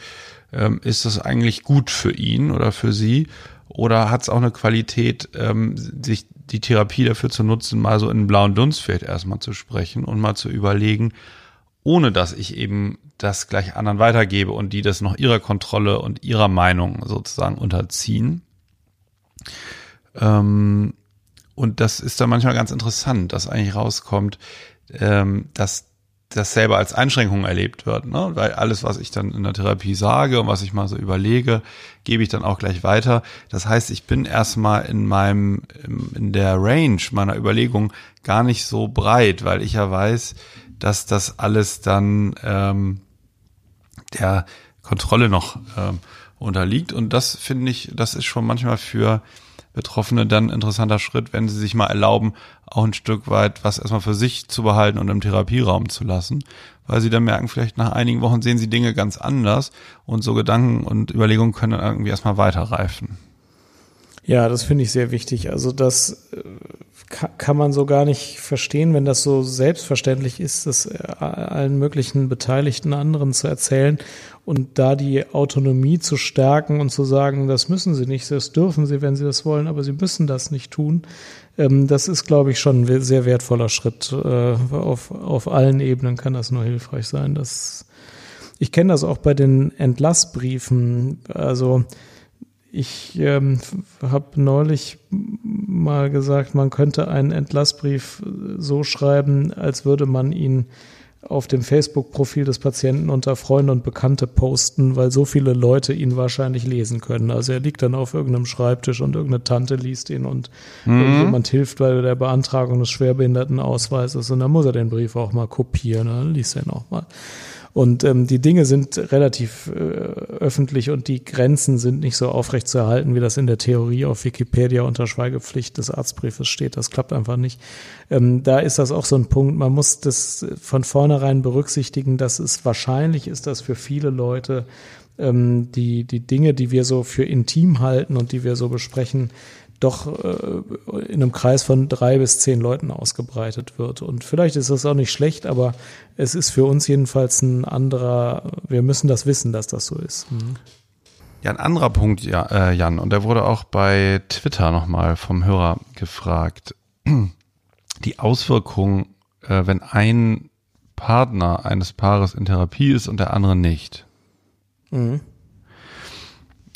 ähm, ist das eigentlich gut für ihn oder für sie? Oder hat es auch eine Qualität, ähm, sich die Therapie dafür zu nutzen, mal so in blauen Dunstfeld erstmal zu sprechen und mal zu überlegen, ohne dass ich eben das gleich anderen weitergebe und die das noch ihrer Kontrolle und ihrer Meinung sozusagen unterziehen. Ähm, und das ist dann manchmal ganz interessant, dass eigentlich rauskommt, ähm, dass das selber als Einschränkung erlebt wird, ne? weil alles, was ich dann in der Therapie sage und was ich mal so überlege, gebe ich dann auch gleich weiter. Das heißt, ich bin erstmal in meinem, in der Range meiner Überlegung gar nicht so breit, weil ich ja weiß, dass das alles dann ähm, der Kontrolle noch ähm, unterliegt. Und das finde ich, das ist schon manchmal für Betroffene dann ein interessanter Schritt, wenn sie sich mal erlauben, auch ein Stück weit was erstmal für sich zu behalten und im Therapieraum zu lassen, weil sie dann merken, vielleicht nach einigen Wochen sehen sie Dinge ganz anders und so Gedanken und Überlegungen können dann irgendwie erstmal weiterreifen. Ja, das finde ich sehr wichtig. Also das äh, kann man so gar nicht verstehen, wenn das so selbstverständlich ist, das äh, allen möglichen Beteiligten anderen zu erzählen und da die Autonomie zu stärken und zu sagen, das müssen sie nicht, das dürfen sie, wenn sie das wollen, aber sie müssen das nicht tun. Ähm, das ist, glaube ich, schon ein sehr wertvoller Schritt. Äh, auf, auf allen Ebenen kann das nur hilfreich sein. Das, ich kenne das auch bei den Entlassbriefen. Also ich ähm, habe neulich mal gesagt, man könnte einen Entlassbrief so schreiben, als würde man ihn auf dem Facebook-Profil des Patienten unter Freunde und Bekannte posten, weil so viele Leute ihn wahrscheinlich lesen können. Also er liegt dann auf irgendeinem Schreibtisch und irgendeine Tante liest ihn und mhm. irgendjemand hilft bei der Beantragung des Schwerbehindertenausweises und dann muss er den Brief auch mal kopieren, dann liest er ihn auch mal. Und ähm, die Dinge sind relativ äh, öffentlich und die Grenzen sind nicht so aufrecht zu erhalten, wie das in der Theorie auf Wikipedia unter Schweigepflicht des Arztbriefes steht. Das klappt einfach nicht. Ähm, da ist das auch so ein Punkt. Man muss das von vornherein berücksichtigen, dass es wahrscheinlich ist, dass für viele Leute ähm, die, die Dinge, die wir so für intim halten und die wir so besprechen, doch äh, in einem Kreis von drei bis zehn Leuten ausgebreitet wird. Und vielleicht ist das auch nicht schlecht, aber es ist für uns jedenfalls ein anderer, wir müssen das wissen, dass das so ist. Mhm. Ja, ein anderer Punkt, äh, Jan, und der wurde auch bei Twitter nochmal vom Hörer gefragt. Die Auswirkungen, äh, wenn ein Partner eines Paares in Therapie ist und der andere nicht. Mhm.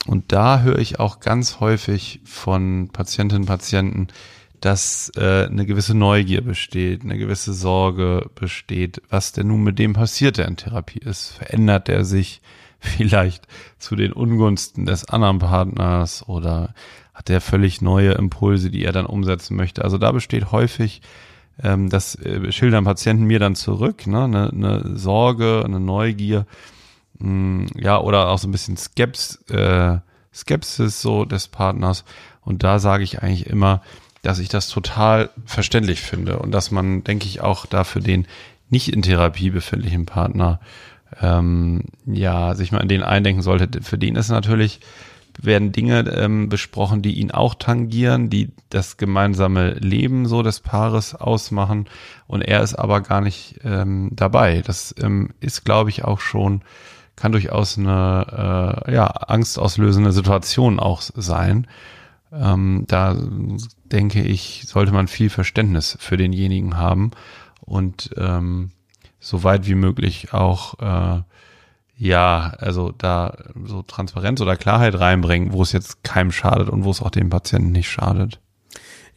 Und da höre ich auch ganz häufig von Patientinnen und Patienten, dass äh, eine gewisse Neugier besteht, eine gewisse Sorge besteht, was denn nun mit dem passiert, der in Therapie ist. Verändert der sich vielleicht zu den Ungunsten des anderen Partners oder hat der völlig neue Impulse, die er dann umsetzen möchte? Also da besteht häufig, ähm, das äh, schildern Patienten mir dann zurück, ne? eine, eine Sorge, eine Neugier, mh, hm, ja, oder auch so ein bisschen Skeps, äh, Skepsis so des Partners. Und da sage ich eigentlich immer, dass ich das total verständlich finde und dass man, denke ich, auch dafür den nicht in Therapie befindlichen Partner ähm, ja sich mal in den eindenken sollte. Für den ist natürlich werden Dinge ähm, besprochen, die ihn auch tangieren, die das gemeinsame Leben so des Paares ausmachen und er ist aber gar nicht ähm, dabei. Das ähm, ist, glaube ich, auch schon kann durchaus eine äh, ja, angstauslösende Situation auch sein. Ähm, da denke ich, sollte man viel Verständnis für denjenigen haben und ähm, so weit wie möglich auch äh, ja, also da so Transparenz oder Klarheit reinbringen, wo es jetzt keinem schadet und wo es auch dem Patienten nicht schadet.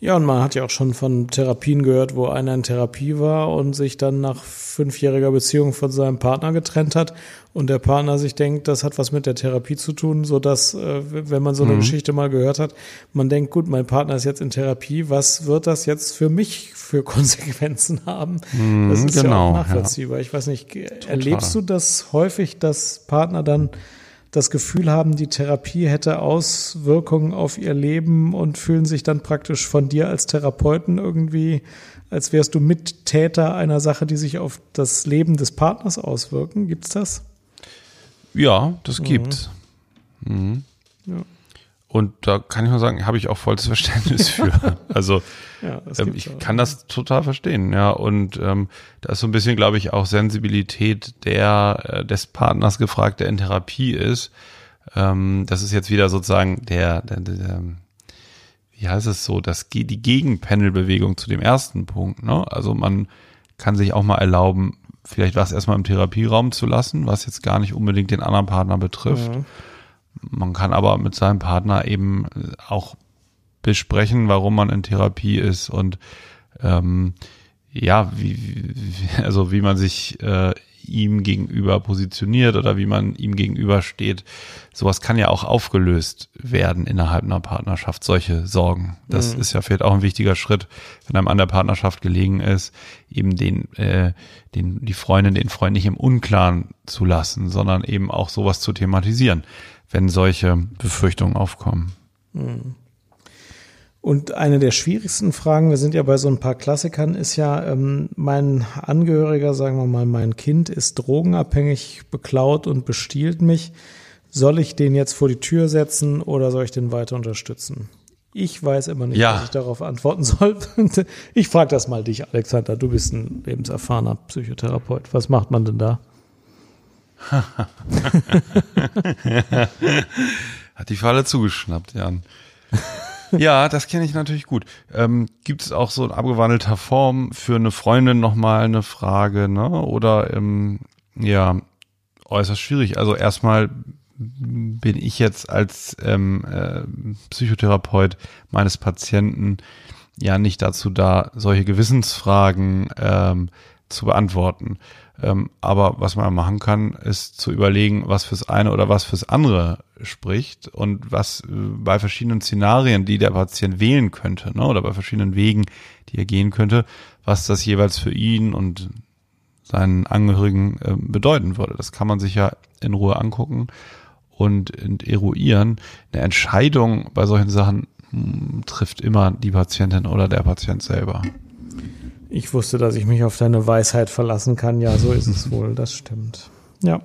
Ja, und man hat ja auch schon von Therapien gehört, wo einer in Therapie war und sich dann nach fünfjähriger Beziehung von seinem Partner getrennt hat und der Partner sich denkt, das hat was mit der Therapie zu tun, so dass, äh, wenn man so eine mhm. Geschichte mal gehört hat, man denkt, gut, mein Partner ist jetzt in Therapie, was wird das jetzt für mich für Konsequenzen haben? Mhm, das ist genau, ja auch nachvollziehbar. Ja. Ich weiß nicht, Total. erlebst du das häufig, dass Partner dann das Gefühl haben, die Therapie hätte Auswirkungen auf ihr Leben und fühlen sich dann praktisch von dir als Therapeuten irgendwie, als wärst du Mittäter einer Sache, die sich auf das Leben des Partners auswirken. Gibt's das? Ja, das mhm. gibt's. Mhm. Ja. Und da kann ich nur sagen, habe ich auch volles Verständnis für. Also ja, ähm, ich auch. kann das total verstehen, ja. Und ähm, da ist so ein bisschen, glaube ich, auch Sensibilität der äh, des Partners gefragt, der in Therapie ist. Ähm, das ist jetzt wieder sozusagen der, der, der wie heißt es so, das die Gegenpendelbewegung zu dem ersten Punkt. Ne? Also man kann sich auch mal erlauben, vielleicht was erstmal im Therapieraum zu lassen, was jetzt gar nicht unbedingt den anderen Partner betrifft. Mhm man kann aber mit seinem Partner eben auch besprechen, warum man in Therapie ist und ähm, ja, wie, wie, also wie man sich äh, ihm gegenüber positioniert oder wie man ihm gegenüber steht. Sowas kann ja auch aufgelöst werden innerhalb einer Partnerschaft, solche Sorgen. Das mhm. ist ja vielleicht auch ein wichtiger Schritt, wenn einem an der Partnerschaft gelegen ist, eben den, äh, den, die Freundin, den Freund nicht im Unklaren zu lassen, sondern eben auch sowas zu thematisieren, wenn solche Befürchtungen aufkommen. Mhm. Und eine der schwierigsten Fragen, wir sind ja bei so ein paar Klassikern, ist ja, ähm, mein Angehöriger, sagen wir mal, mein Kind ist drogenabhängig, beklaut und bestiehlt mich. Soll ich den jetzt vor die Tür setzen oder soll ich den weiter unterstützen? Ich weiß immer nicht, ja. was ich darauf antworten soll. Ich frage das mal dich, Alexander. Du bist ein lebenserfahrener Psychotherapeut. Was macht man denn da? Hat die Falle zugeschnappt, Jan. ja, das kenne ich natürlich gut. Ähm, Gibt es auch so in abgewandelter Form für eine Freundin nochmal eine Frage, ne? Oder ähm, ja, äußerst schwierig. Also erstmal bin ich jetzt als ähm, äh, Psychotherapeut meines Patienten ja nicht dazu da, solche Gewissensfragen ähm, zu beantworten. Ähm, aber was man machen kann, ist zu überlegen, was fürs eine oder was fürs andere spricht und was äh, bei verschiedenen Szenarien, die der Patient wählen könnte, ne, oder bei verschiedenen Wegen, die er gehen könnte, was das jeweils für ihn und seinen Angehörigen äh, bedeuten würde. Das kann man sich ja in Ruhe angucken und, eruieren. Eine Entscheidung bei solchen Sachen mh, hm, trifft immer die Patientin oder der Patient selber. Ich wusste, dass ich mich auf deine Weisheit verlassen kann. Ja, so ist es wohl. Das stimmt. Ja.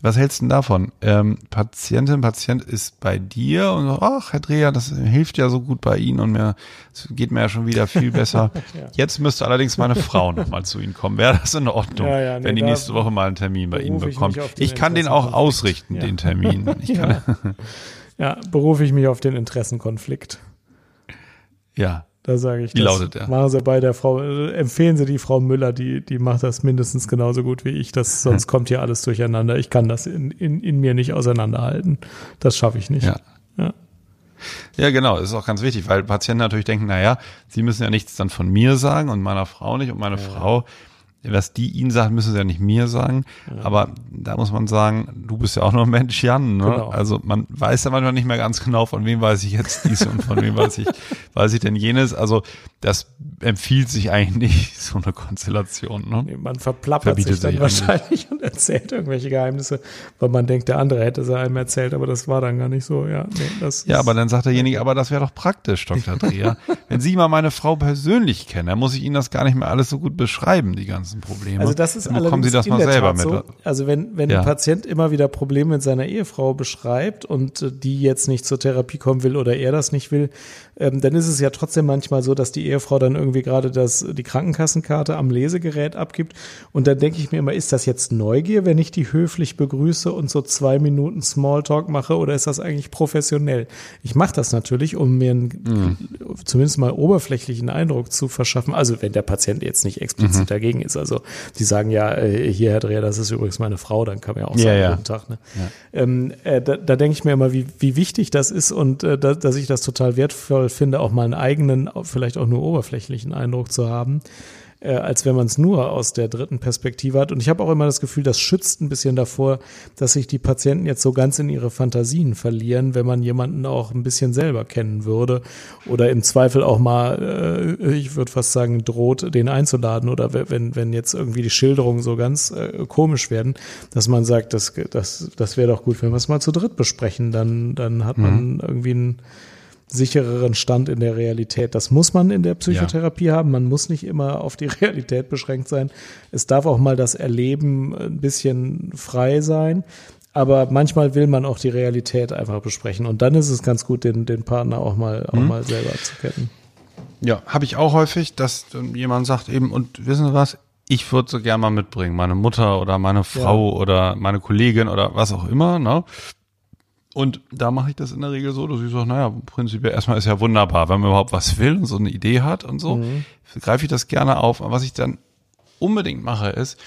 Was hältst du denn davon? Ähm, Patientin, Patient ist bei dir und so, ach, Herr Dreher, das hilft ja so gut bei Ihnen und mir, es geht mir ja schon wieder viel besser. ja. Jetzt müsste allerdings meine Frau nochmal zu Ihnen kommen. Wäre das in Ordnung, ja, ja, nee, wenn die nächste Woche mal einen Termin bei Ihnen bekommt? Ich, ich kann den auch ausrichten, den Termin. Ich kann, ja, berufe ich mich auf den Interessenkonflikt. Ja. Da sage ich, Wie lautet der? Machen Sie bei der Frau, empfehlen Sie die Frau Müller, die, die macht das mindestens genauso gut wie ich. Das, sonst kommt hier alles durcheinander. Ich kann das in, in, in mir nicht auseinanderhalten. Das schaffe ich nicht. Ja. ja. Ja, genau, das ist auch ganz wichtig, weil Patienten natürlich denken, naja, sie müssen ja nichts dann von mir sagen und meiner Frau nicht und meine ja. Frau was die ihnen sagt, müssen sie ja nicht mir sagen. Ja. Aber da muss man sagen, du bist ja auch noch ein Mensch, Jan. Ne? Genau. Also man weiß ja manchmal nicht mehr ganz genau, von wem weiß ich jetzt dies und von wem weiß ich, weiß ich denn jenes. Also das empfiehlt sich eigentlich nicht, so eine Konstellation. Ne? Nee, man verplappert Verbietet sich dann sich wahrscheinlich und erzählt irgendwelche Geheimnisse, weil man denkt, der andere hätte sie einem erzählt, aber das war dann gar nicht so. Ja, nee, ja aber dann sagt derjenige, aber das wäre doch praktisch, Dr. Dreher. Wenn Sie mal meine Frau persönlich kennen, dann muss ich Ihnen das gar nicht mehr alles so gut beschreiben, die ganzen Probleme. Also das ist bekommen Sie das mal selber mit. So. Also wenn, wenn ja. ein Patient immer wieder Probleme mit seiner Ehefrau beschreibt und äh, die jetzt nicht zur Therapie kommen will oder er das nicht will, ähm, dann ist es ja trotzdem manchmal so, dass die Ehefrau dann irgendwie gerade das, die Krankenkassenkarte am Lesegerät abgibt. Und dann denke ich mir immer, ist das jetzt Neugier, wenn ich die höflich begrüße und so zwei Minuten Smalltalk mache oder ist das eigentlich professionell? Ich mache das natürlich, um mir einen, mhm. zumindest mal oberflächlichen Eindruck zu verschaffen. Also wenn der Patient jetzt nicht explizit mhm. dagegen ist. Also die sagen ja, äh, hier Herr Dreher, das ist übrigens meine Frau, dann kann man ja auch sagen, ja, ja. guten Tag. Ne? Ja. Ähm, äh, da, da denke ich mir immer, wie, wie wichtig das ist und äh, da, dass ich das total wertvoll finde, auch mal einen eigenen, vielleicht auch nur oberflächlichen Eindruck zu haben äh, als wenn man es nur aus der dritten Perspektive hat. Und ich habe auch immer das Gefühl, das schützt ein bisschen davor, dass sich die Patienten jetzt so ganz in ihre Fantasien verlieren, wenn man jemanden auch ein bisschen selber kennen würde oder im Zweifel auch mal, äh, ich würde fast sagen, droht, den einzuladen oder wenn, wenn jetzt irgendwie die Schilderungen so ganz äh, komisch werden, dass man sagt, das, das, das wäre doch gut, wenn wir es mal zu dritt besprechen, dann, dann hat man mhm. irgendwie ein sichereren Stand in der Realität. Das muss man in der Psychotherapie ja. haben. Man muss nicht immer auf die Realität beschränkt sein. Es darf auch mal das Erleben ein bisschen frei sein. Aber manchmal will man auch die Realität einfach besprechen. Und dann ist es ganz gut, den, den Partner auch mal, auch mhm. mal selber zu kennen. Ja, habe ich auch häufig, dass jemand sagt eben, und wissen Sie was, ich würde so gerne mal mitbringen, meine Mutter oder meine Frau ja. oder meine Kollegin oder was auch immer, ne? Und da mache ich das in der Regel so, dass ich sage, naja, prinzipiell erstmal ist ja wunderbar, wenn man überhaupt was will und so eine Idee hat und so, mhm. greife ich das gerne auf. Aber was ich dann unbedingt mache, ist,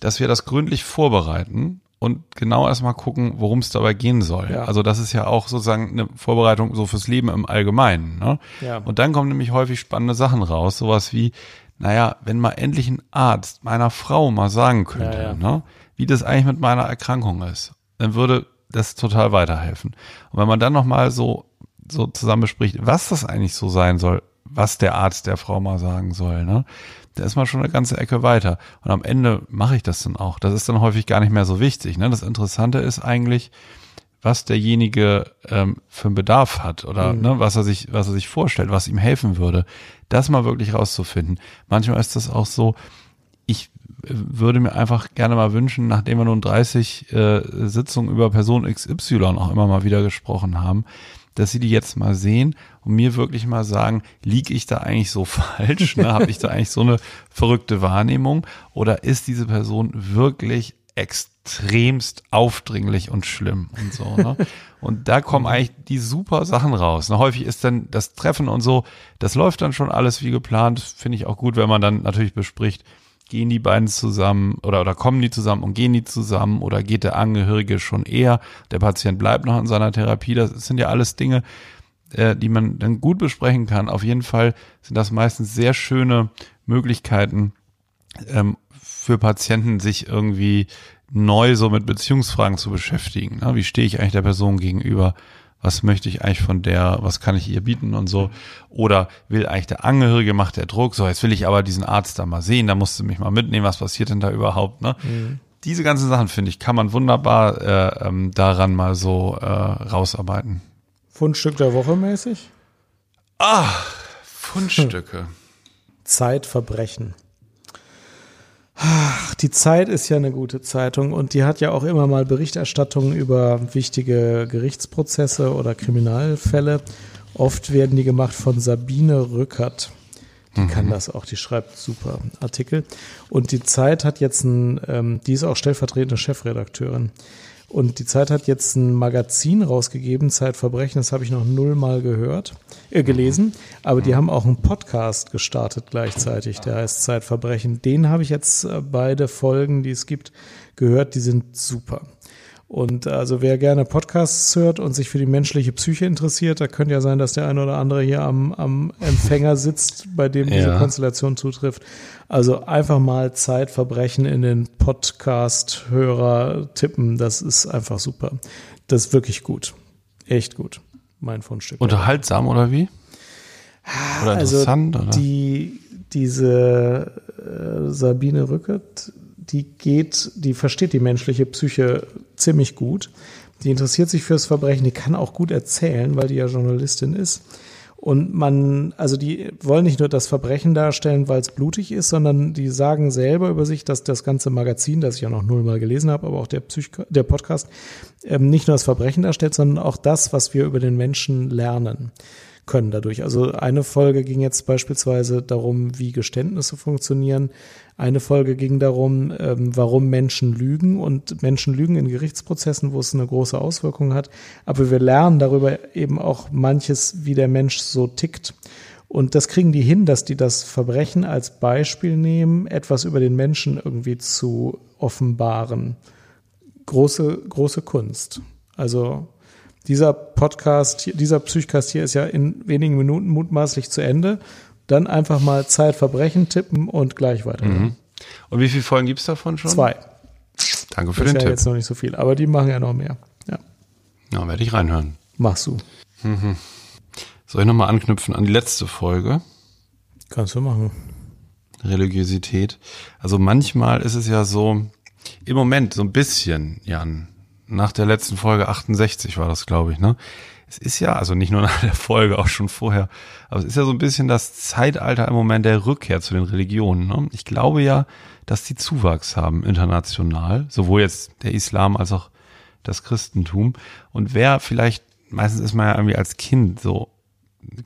dass wir das gründlich vorbereiten und genau erstmal gucken, worum es dabei gehen soll. Ja. Also das ist ja auch sozusagen eine Vorbereitung so fürs Leben im Allgemeinen. Ne? Ja. Und dann kommen nämlich häufig spannende Sachen raus, sowas wie, naja, wenn mal endlich ein Arzt meiner Frau mal sagen könnte, Ja. Ne, wie das eigentlich mit meiner Erkrankung ist, dann würde das total weiterhelfen. Und wenn man dann nochmal so, so zusammen bespricht, was das eigentlich so sein soll, was der Arzt der Frau mal sagen soll, ne, da ist man schon eine ganze Ecke weiter. Und am Ende mache ich das dann auch. Das ist dann häufig gar nicht mehr so wichtig. Ne? Das Interessante ist eigentlich, was derjenige ähm, für einen Bedarf hat oder Mhm. ne, was er sich, was er sich vorstellt, was ihm helfen würde, das mal wirklich rauszufinden. Manchmal ist das auch so, ich würde mir einfach gerne mal wünschen, nachdem wir nun 30 äh, Sitzungen über Person XY auch immer mal wieder gesprochen haben, dass sie die jetzt mal sehen und mir wirklich mal sagen, liege ich da eigentlich so falsch? Ne? Habe ich da eigentlich so eine verrückte Wahrnehmung? Oder ist diese Person wirklich extremst aufdringlich und schlimm und so. Ne? Und da kommen eigentlich die super Sachen raus. Ne? Häufig ist dann das Treffen und so, das läuft dann schon alles wie geplant. Finde ich auch gut, wenn man dann natürlich bespricht, gehen die beiden zusammen oder, oder kommen die zusammen und gehen die zusammen oder geht der Angehörige schon eher, der Patient bleibt noch in seiner Therapie. Das sind ja alles Dinge, äh, die man dann gut besprechen kann. Auf jeden Fall sind das meistens sehr schöne Möglichkeiten ähm, für Patienten, sich irgendwie neu so mit Beziehungsfragen zu beschäftigen. Ne? Wie stehe ich eigentlich der Person gegenüber? Was möchte ich eigentlich von der? Was kann ich ihr bieten und so? Oder will eigentlich der Angehörige, macht der Druck? So, jetzt will ich aber diesen Arzt da mal sehen, da musst du mich mal mitnehmen, was passiert denn da überhaupt? Ne? Diese ganzen Sachen, finde ich, kann man wunderbar äh, ähm, daran mal so äh, rausarbeiten. Fundstück der Woche mäßig? Fundstücke. Zeitverbrechen. Ach, die Zeit ist ja eine gute Zeitung und die hat ja auch immer mal Berichterstattungen über wichtige Gerichtsprozesse oder Kriminalfälle. Oft werden die gemacht von Sabine Rückert. Die kann das auch, die schreibt super Artikel. Und die Zeit hat jetzt ein, ähm, die ist auch stellvertretende Chefredakteurin. Und die Zeit hat jetzt ein Magazin rausgegeben, Zeitverbrechen, das habe ich noch nullmal gehört, äh, gelesen. Aber die haben auch einen Podcast gestartet gleichzeitig, der heißt Zeitverbrechen. Den habe ich jetzt äh, beide Folgen, die es gibt, gehört, die sind super. Und also wer gerne Podcasts hört und sich für die menschliche Psyche interessiert, da könnte ja sein, dass der eine oder andere hier am, am Empfänger sitzt, bei dem diese Ja. Konstellation zutrifft. Also einfach mal Zeitverbrechen in den Podcast-Hörer tippen, das ist einfach super. Das ist wirklich gut. Echt gut. Mein Fundstück. Unterhaltsam oder wie? Oder also interessant? oder? die diese äh, Sabine Rückert, die geht, die versteht die menschliche Psyche ziemlich gut. Die interessiert sich fürs Verbrechen, die kann auch gut erzählen, weil die ja Journalistin ist. Und man, also die wollen nicht nur das Verbrechen darstellen, weil es blutig ist, sondern die sagen selber über sich, dass das ganze Magazin, das ich ja noch nullmal gelesen habe, aber auch der, Psych der Podcast, ähm, nicht nur das Verbrechen darstellt, sondern auch das, was wir über den Menschen lernen können dadurch. Also eine Folge ging jetzt beispielsweise darum, wie Geständnisse funktionieren. Eine Folge ging darum, ähm, warum Menschen lügen und Menschen lügen in Gerichtsprozessen, wo es eine große Auswirkung hat. Aber wir lernen darüber eben auch manches, wie der Mensch so tickt. Und das kriegen die hin, dass die das Verbrechen als Beispiel nehmen, etwas über den Menschen irgendwie zu offenbaren. Große, große Kunst. Also dieser Podcast, dieser Psychcast hier ist ja in wenigen Minuten mutmaßlich zu Ende. Dann einfach mal Zeitverbrechen tippen und gleich weiter. Und wie viele Folgen gibt's davon schon? Zwei. Danke für Das ist den ja Tipp. jetzt noch nicht so viel, aber die machen ja noch mehr. Ja, Ja, werde ich reinhören. machst du. Soll ich nochmal anknüpfen an die letzte Folge? Kannst du machen. Religiosität. Also manchmal ist es ja so, im Moment so ein bisschen, Jan, nach der letzten Folge 68 war das, glaube ich, ne? Es ist ja, also nicht nur nach der Folge, auch schon vorher, aber es ist ja so ein bisschen das Zeitalter im Moment der Rückkehr zu den Religionen. Ne? Ich glaube ja, dass die Zuwachs haben international, sowohl jetzt der Islam als auch das Christentum. Und wer vielleicht, meistens ist man ja irgendwie als Kind so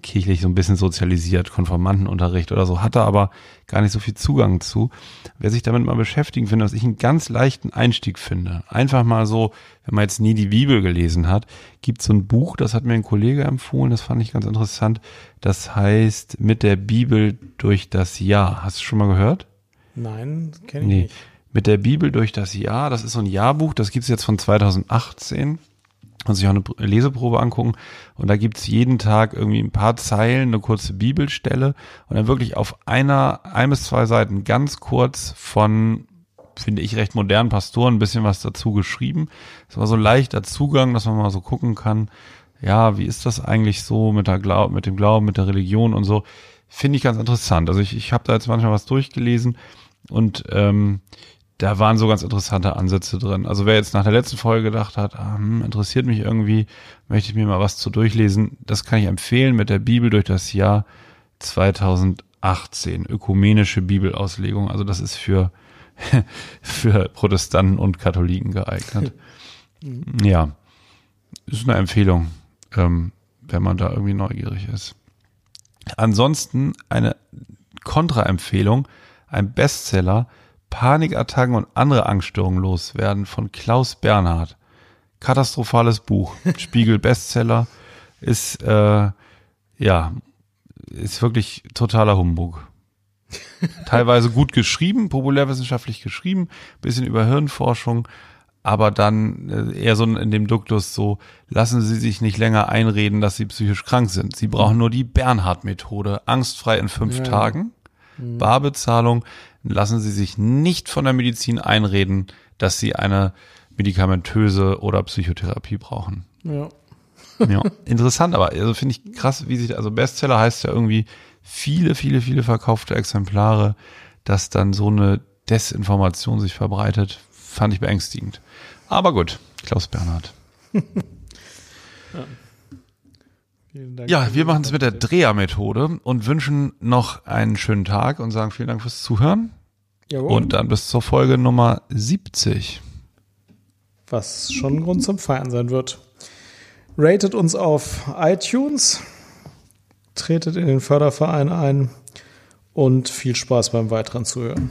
kirchlich so ein bisschen sozialisiert, Konformantenunterricht oder so, hatte aber gar nicht so viel Zugang zu. Wer sich damit mal beschäftigen finde, was ich einen ganz leichten Einstieg finde. Einfach mal so, wenn man jetzt nie die Bibel gelesen hat, gibt so ein Buch, das hat mir ein Kollege empfohlen, das fand ich ganz interessant. Das heißt Mit der Bibel durch das Jahr. Hast du schon mal gehört? Nein, kenne ich Nee. nicht. mit der Bibel durch das Jahr. Das ist so ein Jahrbuch, das gibt's jetzt von 2018. Und sich auch eine Leseprobe angucken. Und da gibt's jeden Tag irgendwie ein paar Zeilen, eine kurze Bibelstelle und dann wirklich auf einer, ein bis zwei Seiten ganz kurz von, finde ich, recht modernen Pastoren ein bisschen was dazu geschrieben. Es war so ein leichter Zugang, dass man mal so gucken kann, ja, wie ist das eigentlich so mit, der Glaub, mit dem Glauben, mit der Religion und so. Finde ich ganz interessant. Also ich, ich habe da jetzt manchmal was durchgelesen und ähm, da waren so ganz interessante Ansätze drin. Also wer jetzt nach der letzten Folge gedacht hat, ah, hm, interessiert mich irgendwie, möchte ich mir mal was zu durchlesen, das kann ich empfehlen mit der Bibel durch das Jahr 2018, ökumenische Bibelauslegung. Also das ist für, für Protestanten und Katholiken geeignet. ja, ist eine Empfehlung, ähm, wenn man da irgendwie neugierig ist. Ansonsten eine Kontraempfehlung, ein Bestseller, Panikattacken und andere Angststörungen loswerden von Klaus Bernhard. Katastrophales Buch. Spiegel Bestseller ist äh, ja ist wirklich totaler Humbug. Teilweise gut geschrieben, populärwissenschaftlich geschrieben, bisschen über Hirnforschung, aber dann äh, eher so in dem Duktus so, lassen Sie sich nicht länger einreden, dass Sie psychisch krank sind. Sie brauchen nur die Bernhard-Methode, angstfrei in fünf ja. Tagen, mhm. Barbezahlung, lassen Sie sich nicht von der Medizin einreden, dass Sie eine medikamentöse oder Psychotherapie brauchen. Ja. ja, interessant, aber also finde ich krass, wie sich, also Bestseller heißt ja irgendwie viele, viele, viele verkaufte Exemplare, dass dann so eine Desinformation sich verbreitet, fand ich beängstigend. Aber gut, Klaus Bernhard. ja. Ja, wir machen es mit der Dreher-Methode und wünschen noch einen schönen Tag und sagen vielen Dank fürs Zuhören. Jawohl. Und dann bis zur Folge Nummer 70. Was schon ein Grund zum Feiern sein wird. Ratet uns auf iTunes, tretet in den Förderverein ein und viel Spaß beim weiteren Zuhören.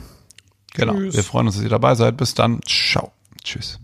Genau. Tschüss. Wir freuen uns, dass ihr dabei seid. Bis dann. Ciao. Tschüss.